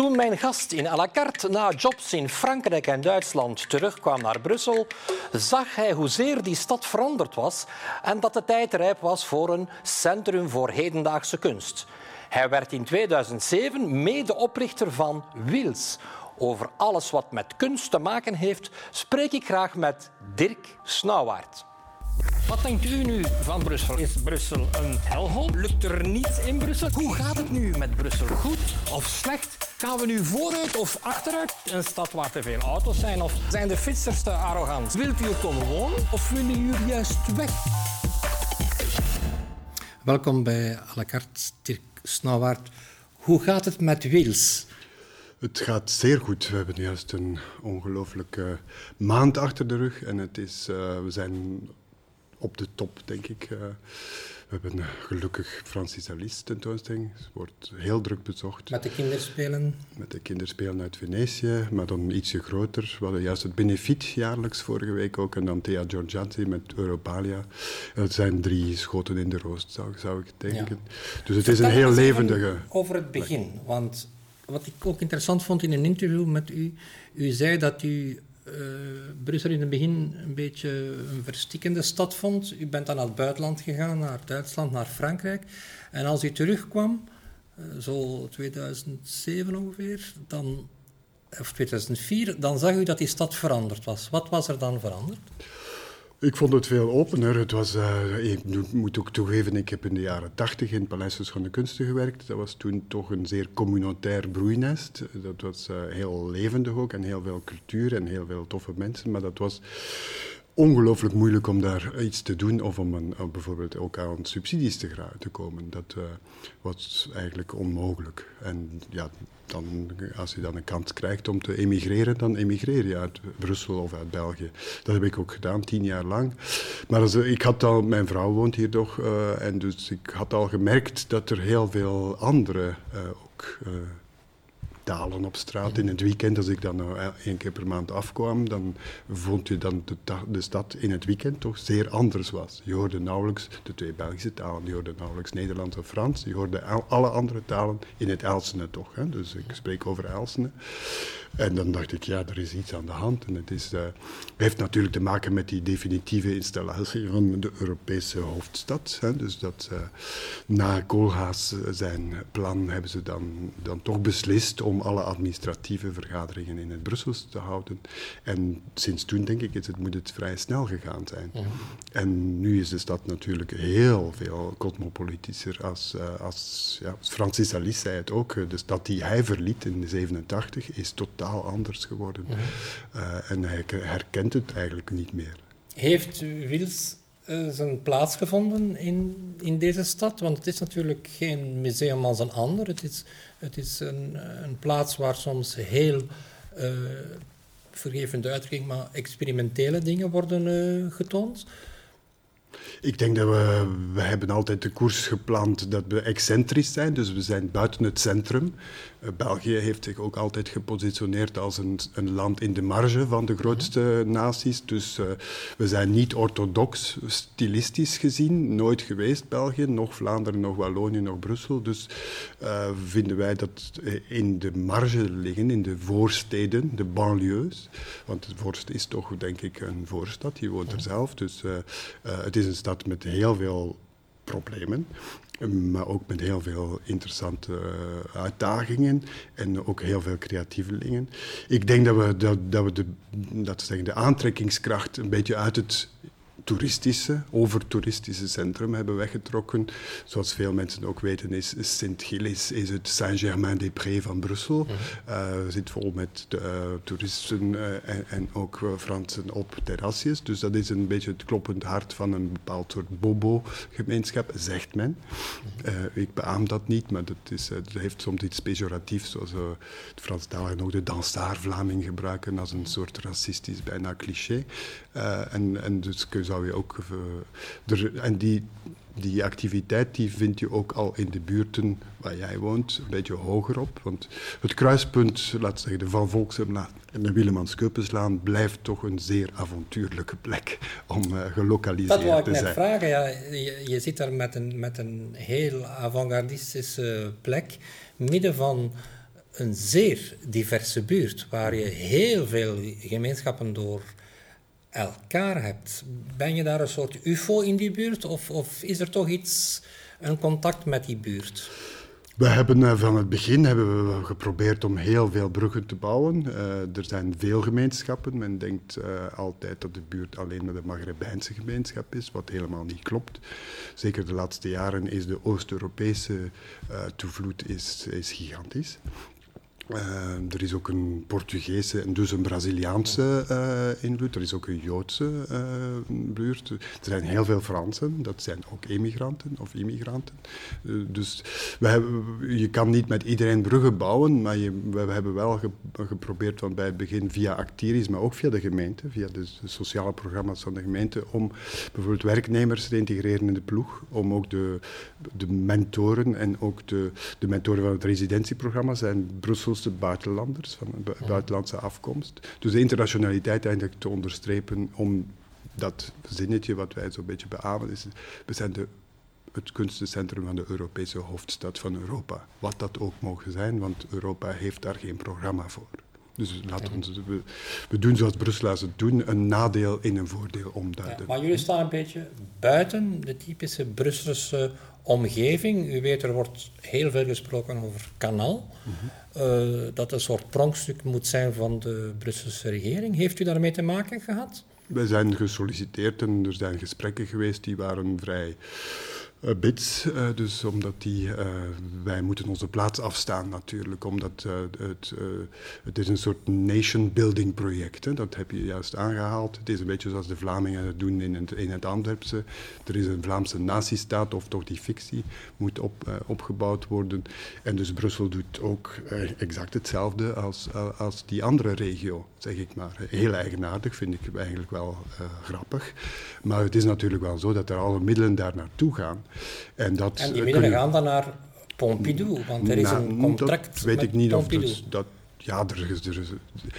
Toen mijn gast in à la carte na jobs in Frankrijk en Duitsland terugkwam naar Brussel, zag hij hoezeer die stad veranderd was en dat de tijd rijp was voor een centrum voor hedendaagse kunst. Hij werd in 2007 medeoprichter van Wils. Over alles wat met kunst te maken heeft, spreek ik graag met Dirk Snauwaard. Wat denkt u nu van Brussel? Is Brussel een helhol? Lukt er niets in Brussel? Hoe gaat het nu met Brussel? Goed of slecht? Gaan we nu vooruit of achteruit? Een stad waar te veel auto's zijn? Of zijn de fietsers te arrogant? Wilt u er komen wonen of willen u juist weg? Welkom bij à la carte, Dirk Snauwaard. Hoe gaat het met Wils? Het gaat zeer goed. We hebben juist een ongelooflijke maand achter de rug. En het is, uh, we zijn op de top, denk ik. Uh, we hebben gelukkig Francis tentoonstelling. Het wordt heel druk bezocht. Met de kinderspelen? Met de kinderspelen uit Venetië, maar dan ietsje groter. We hadden juist het Benefiet jaarlijks vorige week ook. En dan Thea Giorgianti met Europalia. Het zijn drie schoten in de roost, zou, zou ik denken. Dus het is een heel levendige... Over het begin, want wat ik ook interessant vond in een interview met u, u zei dat u uh, Brussel in het begin een beetje een verstikkende stad vond. U bent dan naar het buitenland gegaan, naar Duitsland, naar Frankrijk. En als u terugkwam, uh, zo 2007 ongeveer, dan, of 2004, dan zag u dat die stad veranderd was. Wat was er dan veranderd? Ik vond het veel opener. Het was, uh, ik moet ook toegeven, ik heb in de jaren tachtig in het Paleis van Schone Kunsten gewerkt. Dat was toen toch een zeer communautair broeinest. Dat was uh, heel levendig ook en heel veel cultuur en heel veel toffe mensen. Maar dat was ongelooflijk moeilijk om daar iets te doen of om een, bijvoorbeeld ook aan subsidies te, te komen. Dat uh, was eigenlijk onmogelijk. En ja, dan, als je dan een kans krijgt om te emigreren, dan emigreer je uit Brussel of uit België. Dat heb ik ook gedaan, tien jaar lang. Maar als, ik had al, mijn vrouw woont hier toch, en dus ik had al gemerkt dat er heel veel andere uh, ook dalen op straat. In het weekend, als ik dan nou één keer per maand afkwam, dan vond je dan de, stad in het weekend toch zeer anders was. Je hoorde nauwelijks de twee Belgische talen, je hoorde nauwelijks Nederlands of Frans, je hoorde alle andere talen in het Elsene toch. Hè? Dus ik spreek over Elsene. En dan dacht ik, ja, er is iets aan de hand. En het is, uh, heeft natuurlijk te maken met die definitieve installatie van de Europese hoofdstad. Hè. Dus dat uh, na Koolhaas zijn plan hebben ze dan, dan toch beslist om alle administratieve vergaderingen in het Brussels te houden. En sinds toen, denk ik, is het, moet het vrij snel gegaan zijn. Ja. En nu is de stad natuurlijk heel veel cosmopolitischer als, uh, als ja, Francis Alice zei het ook. De stad die hij verliet in 87 is totaal anders geworden. Ja. Uh, en hij herkent het eigenlijk niet meer. Heeft Wils zijn plaats gevonden in, in deze stad? Want het is natuurlijk geen museum als een ander. Het is, het is een, een plaats waar soms heel, uh, vergeven de uitdrukking, maar experimentele dingen worden uh, getoond. Ik denk dat we, we hebben altijd de koers gepland dat we excentrisch zijn. Dus we zijn buiten het centrum. Uh, België heeft zich ook altijd gepositioneerd als een, een, land in de marge van de grootste naties. Dus uh, we zijn niet orthodox stilistisch gezien. Nooit geweest België. Nog Vlaanderen, nog Wallonië, nog Brussel. Dus uh, vinden wij dat in de marge liggen, in de voorsteden, de banlieues. Want het Vorst is toch denk ik een voorstad. Je woont er zelf. Dus het is een stad met heel veel problemen, maar ook met heel veel interessante uh, uitdagingen en ook heel veel creatievelingen. Ik denk dat we, dat, dat we de, dat zeggen, de aantrekkingskracht een beetje uit het toeristische, overtoeristische centrum hebben weggetrokken. Zoals veel mensen ook weten is Sint-Gilles is het Saint-Germain-des-Prés van Brussel. Mm -hmm. zit vol met de, uh, toeristen uh, en, en, ook Fransen op terrasjes. Dus dat is een beetje het kloppend hart van een bepaald soort bobo-gemeenschap, zegt men. -hmm. ik beaam dat niet, maar dat, is, dat heeft soms iets pejoratiefs, zoals de Franstaligen ook de dansaar-Vlaming gebruiken als een soort racistisch bijna cliché. en, en dus zou je ook. Uh, er, en die, die activiteit die vind je ook al in de buurten waar jij woont, een beetje hoger op. Want het kruispunt, laten zeggen, de Van Volksemlaan en de Willemans Keupenslaan blijft toch een zeer avontuurlijke plek om uh, gelokaliseerd te zijn. Dat wil ik net vragen. Ja, je, je zit daar met een, met een heel avant-gardistische plek, midden van een zeer diverse buurt, waar je heel veel gemeenschappen door elkaar hebt. Ben je daar een soort UFO in die buurt, of, of is er toch iets, een contact met die buurt? We hebben eh, van het begin hebben we geprobeerd om heel veel bruggen te bouwen. Uh, er zijn veel gemeenschappen. Men denkt uh, altijd dat de buurt alleen maar de Maghrebijnse gemeenschap is, wat helemaal niet klopt. Zeker de laatste jaren is de Oost-Europese toevloed is, is gigantisch. Uh, er is ook een Portugese en dus een Braziliaanse uh, invloed. Er is ook een Joodse uh, buurt. Er zijn heel veel Fransen, dat zijn ook emigranten of immigranten. dus we hebben, je kan niet met iedereen bruggen bouwen, maar je, we, hebben wel ge, geprobeerd van bij het begin via Actiris, maar ook via de gemeente, via de, sociale programma's van de gemeente, om bijvoorbeeld werknemers te integreren in de ploeg, om ook de, de mentoren en ook de, de mentoren van het residentieprogramma zijn Brussels de buitenlanders, van buitenlandse afkomst. Dus de internationaliteit eigenlijk te onderstrepen om dat zinnetje wat wij zo'n beetje beamen, is we zijn de, het kunstencentrum van de Europese hoofdstad van Europa. Wat dat ook mogen zijn, want Europa heeft daar geen programma voor. Dus laten we, we, we doen zoals Brusselaars het doen, een nadeel in een voordeel omduiden. Ja, maar jullie staan een beetje buiten de typische Brusselse omgeving. U weet, er wordt heel veel gesproken over kanaal. uh, dat een soort pronkstuk moet zijn van de Brusselse regering. Heeft u daarmee te maken gehad? Wij zijn gesolliciteerd en er zijn gesprekken geweest die waren vrij bits. Uh, dus omdat die, uh, wij moeten onze plaats afstaan natuurlijk. Omdat het, het is een soort nation building project. Hè. Dat heb je juist aangehaald. Het is een beetje zoals de Vlamingen het doen in het, in het Antwerpse. Er is een Vlaamse natiestaat, of toch die fictie, moet op, opgebouwd worden. En dus Brussel doet ook exact hetzelfde als, als die andere regio, zeg ik maar. Heel eigenaardig, vind ik eigenlijk wel grappig. Maar het is natuurlijk wel zo dat er alle middelen daar naartoe gaan. En, dat, en die middelen gaan dan naar Pompidou, want er is een contract dat weet ik niet Pompidou. of dat, dat ja, er is, er is,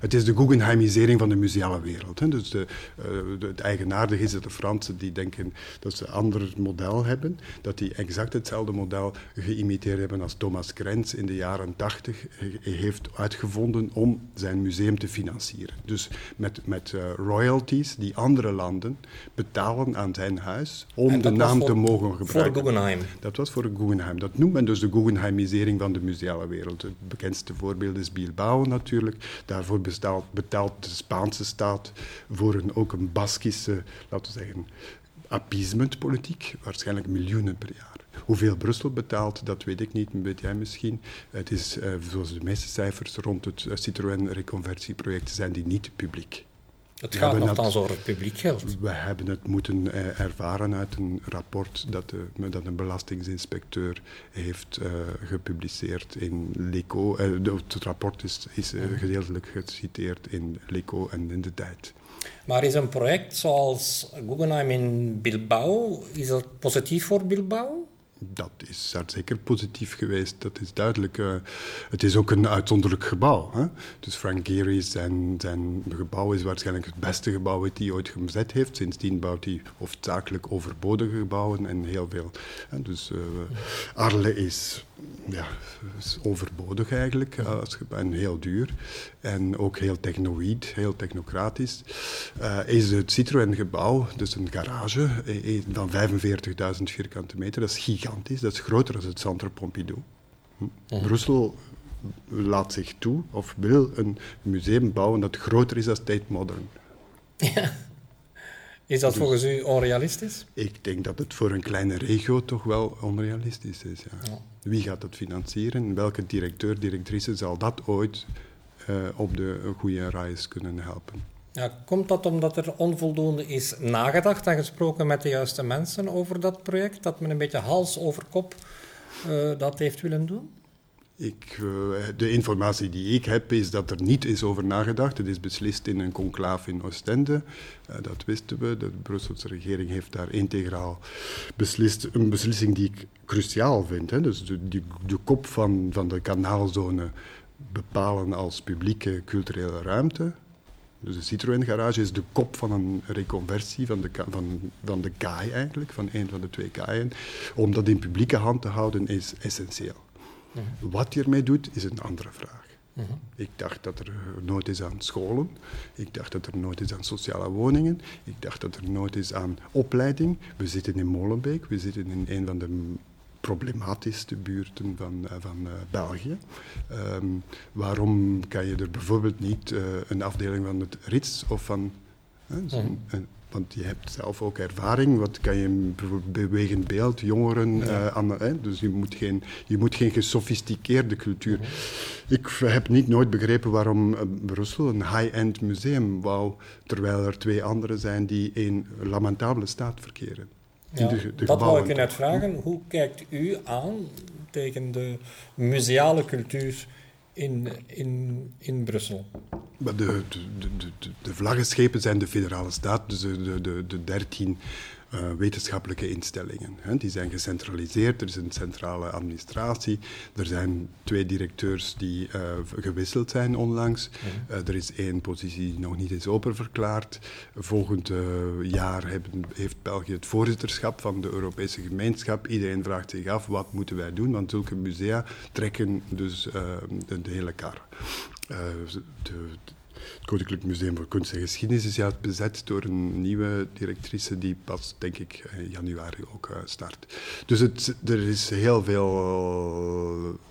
het is de Guggenheimisering van de museale wereld. Hè. Dus de, uh, de, het eigenaardige is dat de Fransen die denken dat ze een ander model hebben, dat die exact hetzelfde model geïmiteerd hebben als Thomas Krenz in de jaren 80 heeft uitgevonden om zijn museum te financieren. Dus met, met uh, royalties die andere landen betalen aan zijn huis om de naam voor, te mogen gebruiken. Voor Guggenheim. Dat was voor Guggenheim. Dat noemt men dus de Guggenheimisering van de museale wereld. Het bekendste voorbeeld is Natuurlijk. Daarvoor betaalt, de Spaanse staat voor een, ook een Baskische, laten we zeggen, appeasementpolitiek, waarschijnlijk miljoenen per jaar. Hoeveel Brussel betaalt, dat weet ik niet, weet jij misschien. Het is, uh, zoals de meeste cijfers rond het Citroën-reconversieproject, zijn die niet publiek. Het gaat nogthans over publiek geld. We hebben het moeten eh, ervaren uit een rapport dat, de, dat een belastingsinspecteur heeft uh, gepubliceerd in LECO. Uh, het rapport is, is uh, gedeeltelijk geciteerd in LECO en in de tijd. Maar is een project zoals Guggenheim in Bilbao, is dat positief voor Bilbao? Dat is zeker positief geweest. Dat is duidelijk. Uh, het is ook een uitzonderlijk gebouw. Hè? Dus Frank Gehry, zijn, zijn gebouw is waarschijnlijk het beste gebouw dat hij ooit gezet heeft. Sindsdien bouwt hij hoofdzakelijk overbodige gebouwen en heel veel. Hè? Dus uh, Arle is ja, is overbodig eigenlijk als, en heel duur. En ook heel technoïd, heel technocratisch. Uh, is het Citroën-gebouw, dus een garage van 45.000 vierkante meter, dat is gigantisch, dat is groter dan het Centre Pompidou. Hm. Brussel laat zich toe, of wil een museum bouwen dat groter is dan Tate Modern. Ja. Is dat dus volgens u onrealistisch? Ik denk dat het voor een kleine regio toch wel onrealistisch is. Ja. Wie gaat dat financieren? Welke directeur, directrice zal dat ooit uh, op de goede reis kunnen helpen? Ja, komt dat omdat er onvoldoende is nagedacht en gesproken met de juiste mensen over dat project? Dat men een beetje hals over kop uh, dat heeft willen doen? Ik, uh, de informatie die ik heb is dat er niet is over nagedacht. Het is beslist in een conclave in Oostende. Uh, dat wisten we. De Brusselse regering heeft daar integraal beslist. Een beslissing die ik cruciaal vind. Hè. Dus de, de kop van, van de kanaalzone bepalen als publieke culturele ruimte. Dus de Citroën Garage is de kop van een reconversie van de, van, van de kaai eigenlijk, van een van de twee kaaien. Om dat in publieke hand te houden is essentieel. Wat je ermee doet, is een andere vraag. Ik dacht dat er nood is aan scholen. Ik dacht dat er nood is aan sociale woningen. Ik dacht dat er nood is aan opleiding. We zitten in Molenbeek. We zitten in een van de problematischste buurten van, uh, van uh, België. Um, waarom kan je er bijvoorbeeld niet uh, een afdeling van het RITS of van... Een, want je hebt zelf ook ervaring. Wat kan je bijvoorbeeld bewegend beeld, jongeren ja. aan Dus je moet geen, je moet geen gesofisticeerde cultuur. Ja. Ik heb niet nooit begrepen waarom Brussel een high-end museum wou, terwijl er twee andere zijn die in lamentabele staat verkeren. Ja, de, de dat wou ik je net vragen. Hoe kijkt u aan tegen de museale cultuur in, in, in Brussel? De, de, de, de, de vlaggenschepen zijn de federale staat, dus de, de, de dertien wetenschappelijke instellingen. Hè. Die zijn gecentraliseerd, er is een centrale administratie, er zijn twee directeurs die uh, gewisseld zijn onlangs, uh, er is één positie die nog niet is openverklaard. Volgend jaar hebben, heeft België het voorzitterschap van de Europese gemeenschap. Iedereen vraagt zich af, wat moeten wij doen? Want zulke musea trekken dus de, de hele kar. de, het Koninklijk Museum voor Kunst en Geschiedenis is bezet door een nieuwe directrice die pas, denk ik, in januari ook uh, start. Dus het, er is heel veel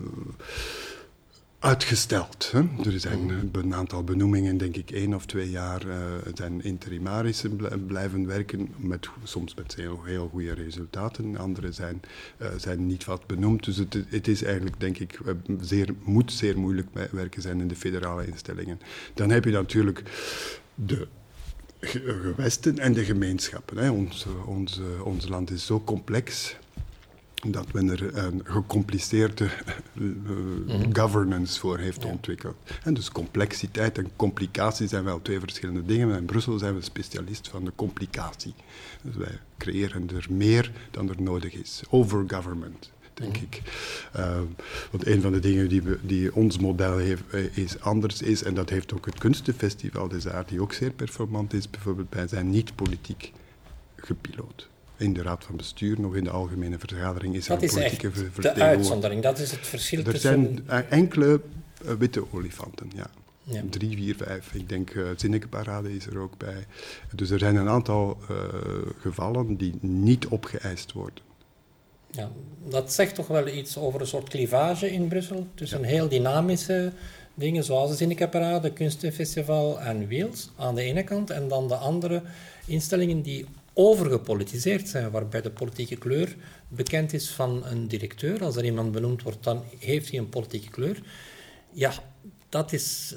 uh, uitgesteld. Hè? Er zijn een aantal benoemingen, denk ik, één of twee jaar uh, zijn interimarissen blijven werken, met, soms met heel, heel goede resultaten. Andere zijn, uh, zijn niet wat benoemd. Dus het, het, is eigenlijk, denk ik, zeer, moet zeer moeilijk werken zijn in de federale instellingen. Dan heb je natuurlijk de gewesten en de gemeenschappen. Hè. Ons, ons, ons land is zo complex dat men er een gecompliceerde uh, governance voor heeft ja. ontwikkeld. En dus complexiteit en complicatie zijn wel twee verschillende dingen. Maar in Brussel zijn we specialist van de complicatie. Dus wij creëren er meer dan er nodig is. Over-government denk ik. Uh, want een van de dingen die, we, die ons model heeft, is anders is, en dat heeft ook het Kunstenfestival des Arts, die ook zeer performant is, bijvoorbeeld, wij zijn niet politiek gepiloot in de raad van bestuur, nog in de algemene vergadering, is dat er een politieke is echt de uitzondering, dat is het verschil er tussen... Er zijn enkele uh, witte olifanten, ja. ja. Drie, vier, vijf. Ik denk, uh, Zinnekeparade is er ook bij. Dus er zijn een aantal uh, gevallen die niet opgeëist worden. Ja, dat zegt toch wel iets over een soort clivage in Brussel, tussen ja. heel dynamische dingen zoals de Zinnekeparade, Kunstenfestival en Wheels aan de ene kant, en dan de andere instellingen die overgepolitiseerd zijn, waarbij de politieke kleur bekend is van een directeur. Als er iemand benoemd wordt, dan heeft hij een politieke kleur. Ja, dat is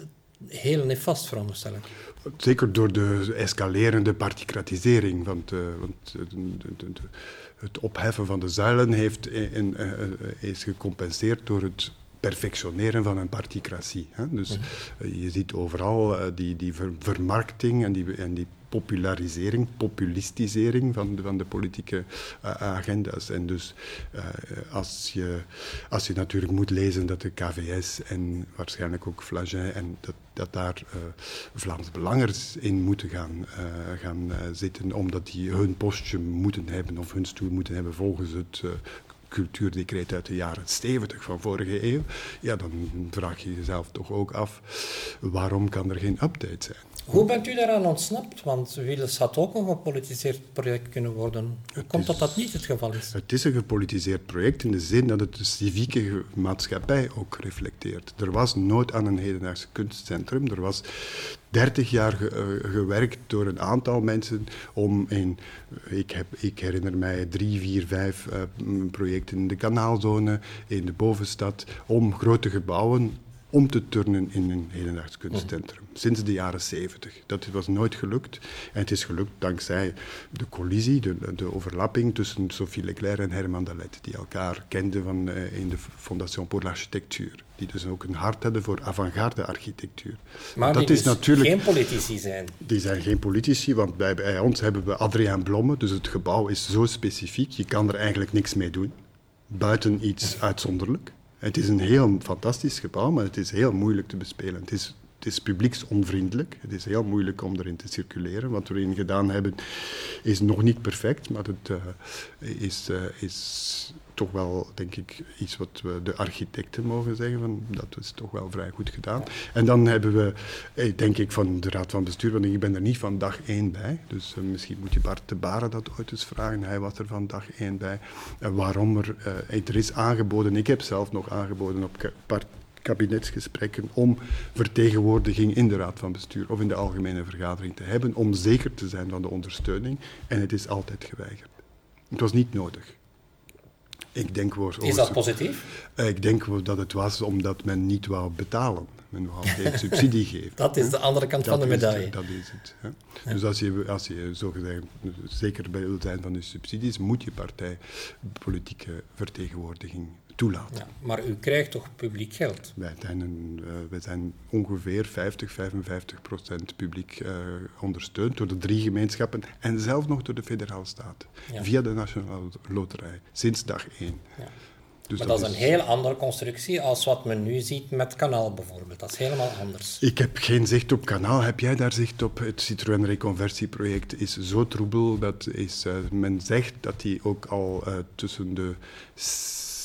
heel nefast, veronderstel ik. Zeker door de escalerende particratisering. Want, uh, want de, het opheffen van de zuilen heeft in, uh, is gecompenseerd door het perfectioneren van een particratie. Hè? Dus mm. je ziet overal die, die ver, vermarkting en die, en die popularisering, populistisering van de, van de politieke uh, agenda's. En dus als, je, als je natuurlijk moet lezen dat de KVS en waarschijnlijk ook Flagin en dat, dat daar Vlaams belangers in moeten gaan, gaan zitten, omdat die hun postje moeten hebben of hun stoel moeten hebben volgens het cultuurdecreet uit de jaren 70 van vorige eeuw, ja, dan vraag je jezelf toch ook af, waarom kan er geen update zijn? Hoe bent u daaraan ontsnapt? Want Wils had ook een gepolitiseerd project kunnen worden. Hoe komt dat dat niet het geval is? Het is een gepolitiseerd project in de zin dat het de civieke maatschappij ook reflecteert. Er was nood aan een hedendaagse kunstcentrum. Er was 30 jaar ge, uh, gewerkt door een aantal mensen om in, ik, heb, ik herinner mij drie, vier, vijf uh, projecten in de kanaalzone, in de bovenstad, om grote gebouwen om te turnen in een hedendaags kunstcentrum. Sinds de jaren 70. Dat was nooit gelukt. En het is gelukt dankzij de collisie, de, de overlapping tussen Sophie Leclerc en Herman Dalet, die elkaar kenden van, uh, in de Fondation pour l'Architecture. Die dus ook een hart hadden voor avant-garde architectuur. Maar dat die is dus natuurlijk, geen politici zijn. Die zijn geen politici, want bij, bij ons hebben we Adriaan Blomme, dus het gebouw is zo specifiek, je kan er eigenlijk niks mee doen. Buiten iets uitzonderlijk. Het is een heel fantastisch gebouw, maar het is heel moeilijk te bespelen. Het is het is publieksonvriendelijk. Het is heel moeilijk om erin te circuleren. Wat we erin gedaan hebben is nog niet perfect, maar het uh, is, uh, is toch wel, denk ik, iets wat we de architecten mogen zeggen. Van, dat is toch wel vrij goed gedaan. En dan hebben we, eh, denk ik, van de Raad van Bestuur, want ik ben er niet van dag één bij. Dus misschien moet je Bart de Baren dat ooit eens vragen. Hij was er van dag één bij. En waarom er, er is aangeboden, ik heb zelf nog aangeboden op kabinetsgesprekken om vertegenwoordiging in de Raad van Bestuur of in de algemene vergadering te hebben, om zeker te zijn van de ondersteuning. En het is altijd geweigerd. Het was niet nodig. Ik denk is dat positief? Eh, ik denk dat het was omdat men niet wou betalen. Men wou geen subsidie geven. Dat is de andere kant van de medaille. dat is het. Hè? Dus als je, als je zogezegd zeker wil zijn van de subsidies, moet je partij politieke vertegenwoordiging toelaten. Ja, maar u krijgt toch publiek geld? Wij zijn, een, uh, wij zijn ongeveer 50, 55 procent publiek uh, ondersteund door de drie gemeenschappen en zelfs nog door de federale staat. Via de Nationale Loterij, sinds dag één. Ja. Dus maar dat, is een heel andere constructie als wat men nu ziet met Kanaal bijvoorbeeld. Dat is helemaal anders. Ik heb geen zicht op Kanaal. Heb jij daar zicht op? Het Citroën reconversieproject is zo troebel dat is, uh, men zegt dat die ook al uh, tussen de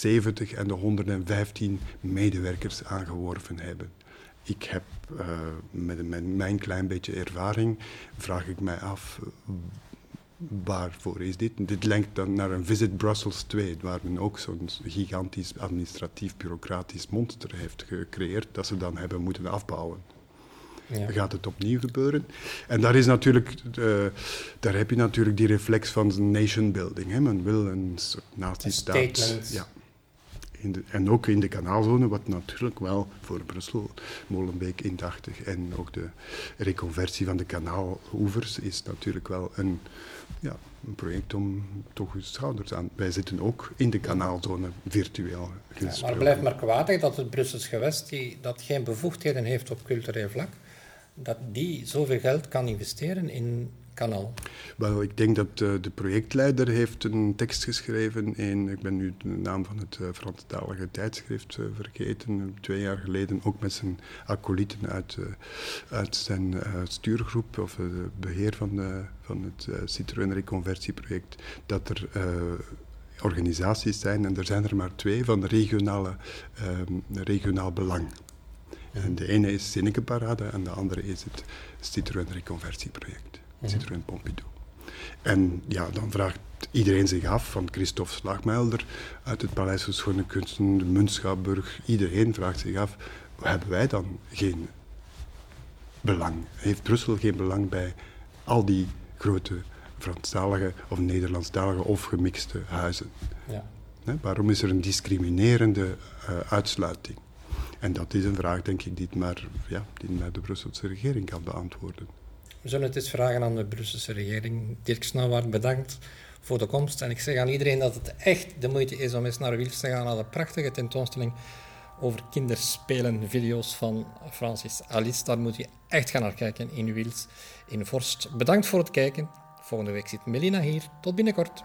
70 en de 115 medewerkers aangeworven hebben. Ik heb uh, met, met, mijn klein beetje ervaring, vraag ik mij af, waarvoor is dit? Dit lenkt dan naar een Visit Brussels 2, waar men ook zo'n gigantisch administratief, bureaucratisch monster heeft gecreëerd, dat ze dan hebben moeten afbouwen. Ja. Gaat het opnieuw gebeuren? En daar, is natuurlijk, uh, daar heb je natuurlijk die reflex van nation building. Hè. Men wil een soort nazistaat. Ja en ook in de kanaalzone, wat natuurlijk wel voor Brussel, Molenbeek indachtig en ook de reconversie van de kanaaloevers is natuurlijk wel een, ja, een project om toch je schouders aan. Wij zitten ook in de kanaalzone virtueel. Ja, maar het blijft merkwaardig dat het Brussels gewest, die, dat geen bevoegdheden heeft op cultureel vlak, dat die zoveel geld kan investeren in Wel, ik denk dat uh, de projectleider heeft een tekst geschreven in, ik ben nu de naam van het uh, Franstalige tijdschrift uh, vergeten, twee jaar geleden, ook met zijn acolyten uit, uit zijn stuurgroep of beheer van, de, van het Citroën Reconversieproject, dat er organisaties zijn, en er zijn er maar twee, van regionale, regionaal belang. En de ene is Zinneke Parade en de andere is het Citroën Reconversieproject. Citroën Pompidou. En ja, dan vraagt iedereen zich af, van Christophe Slagmelder uit het Paleis van Schone Kunsten, de Muntschapburg, iedereen vraagt zich af, hebben wij dan geen belang? Heeft Brussel geen belang bij al die grote Franstalige of Nederlandstalige of gemixte huizen? Ja. waarom is er een discriminerende uh, uitsluiting? En dat is een vraag, denk ik, die, maar, ja, die maar de Brusselse regering kan beantwoorden. We zullen het eens vragen aan de Brusselse regering. Dirk Snauwaard, bedankt voor de komst. En ik zeg aan iedereen dat het echt de moeite is om eens naar Wils te gaan, naar de prachtige tentoonstelling over kinderspelen, video's van Francis Alice. Daar moet je echt gaan naar kijken in Wils, in Vorst. Bedankt voor het kijken. Volgende week zit Melina hier. Tot binnenkort.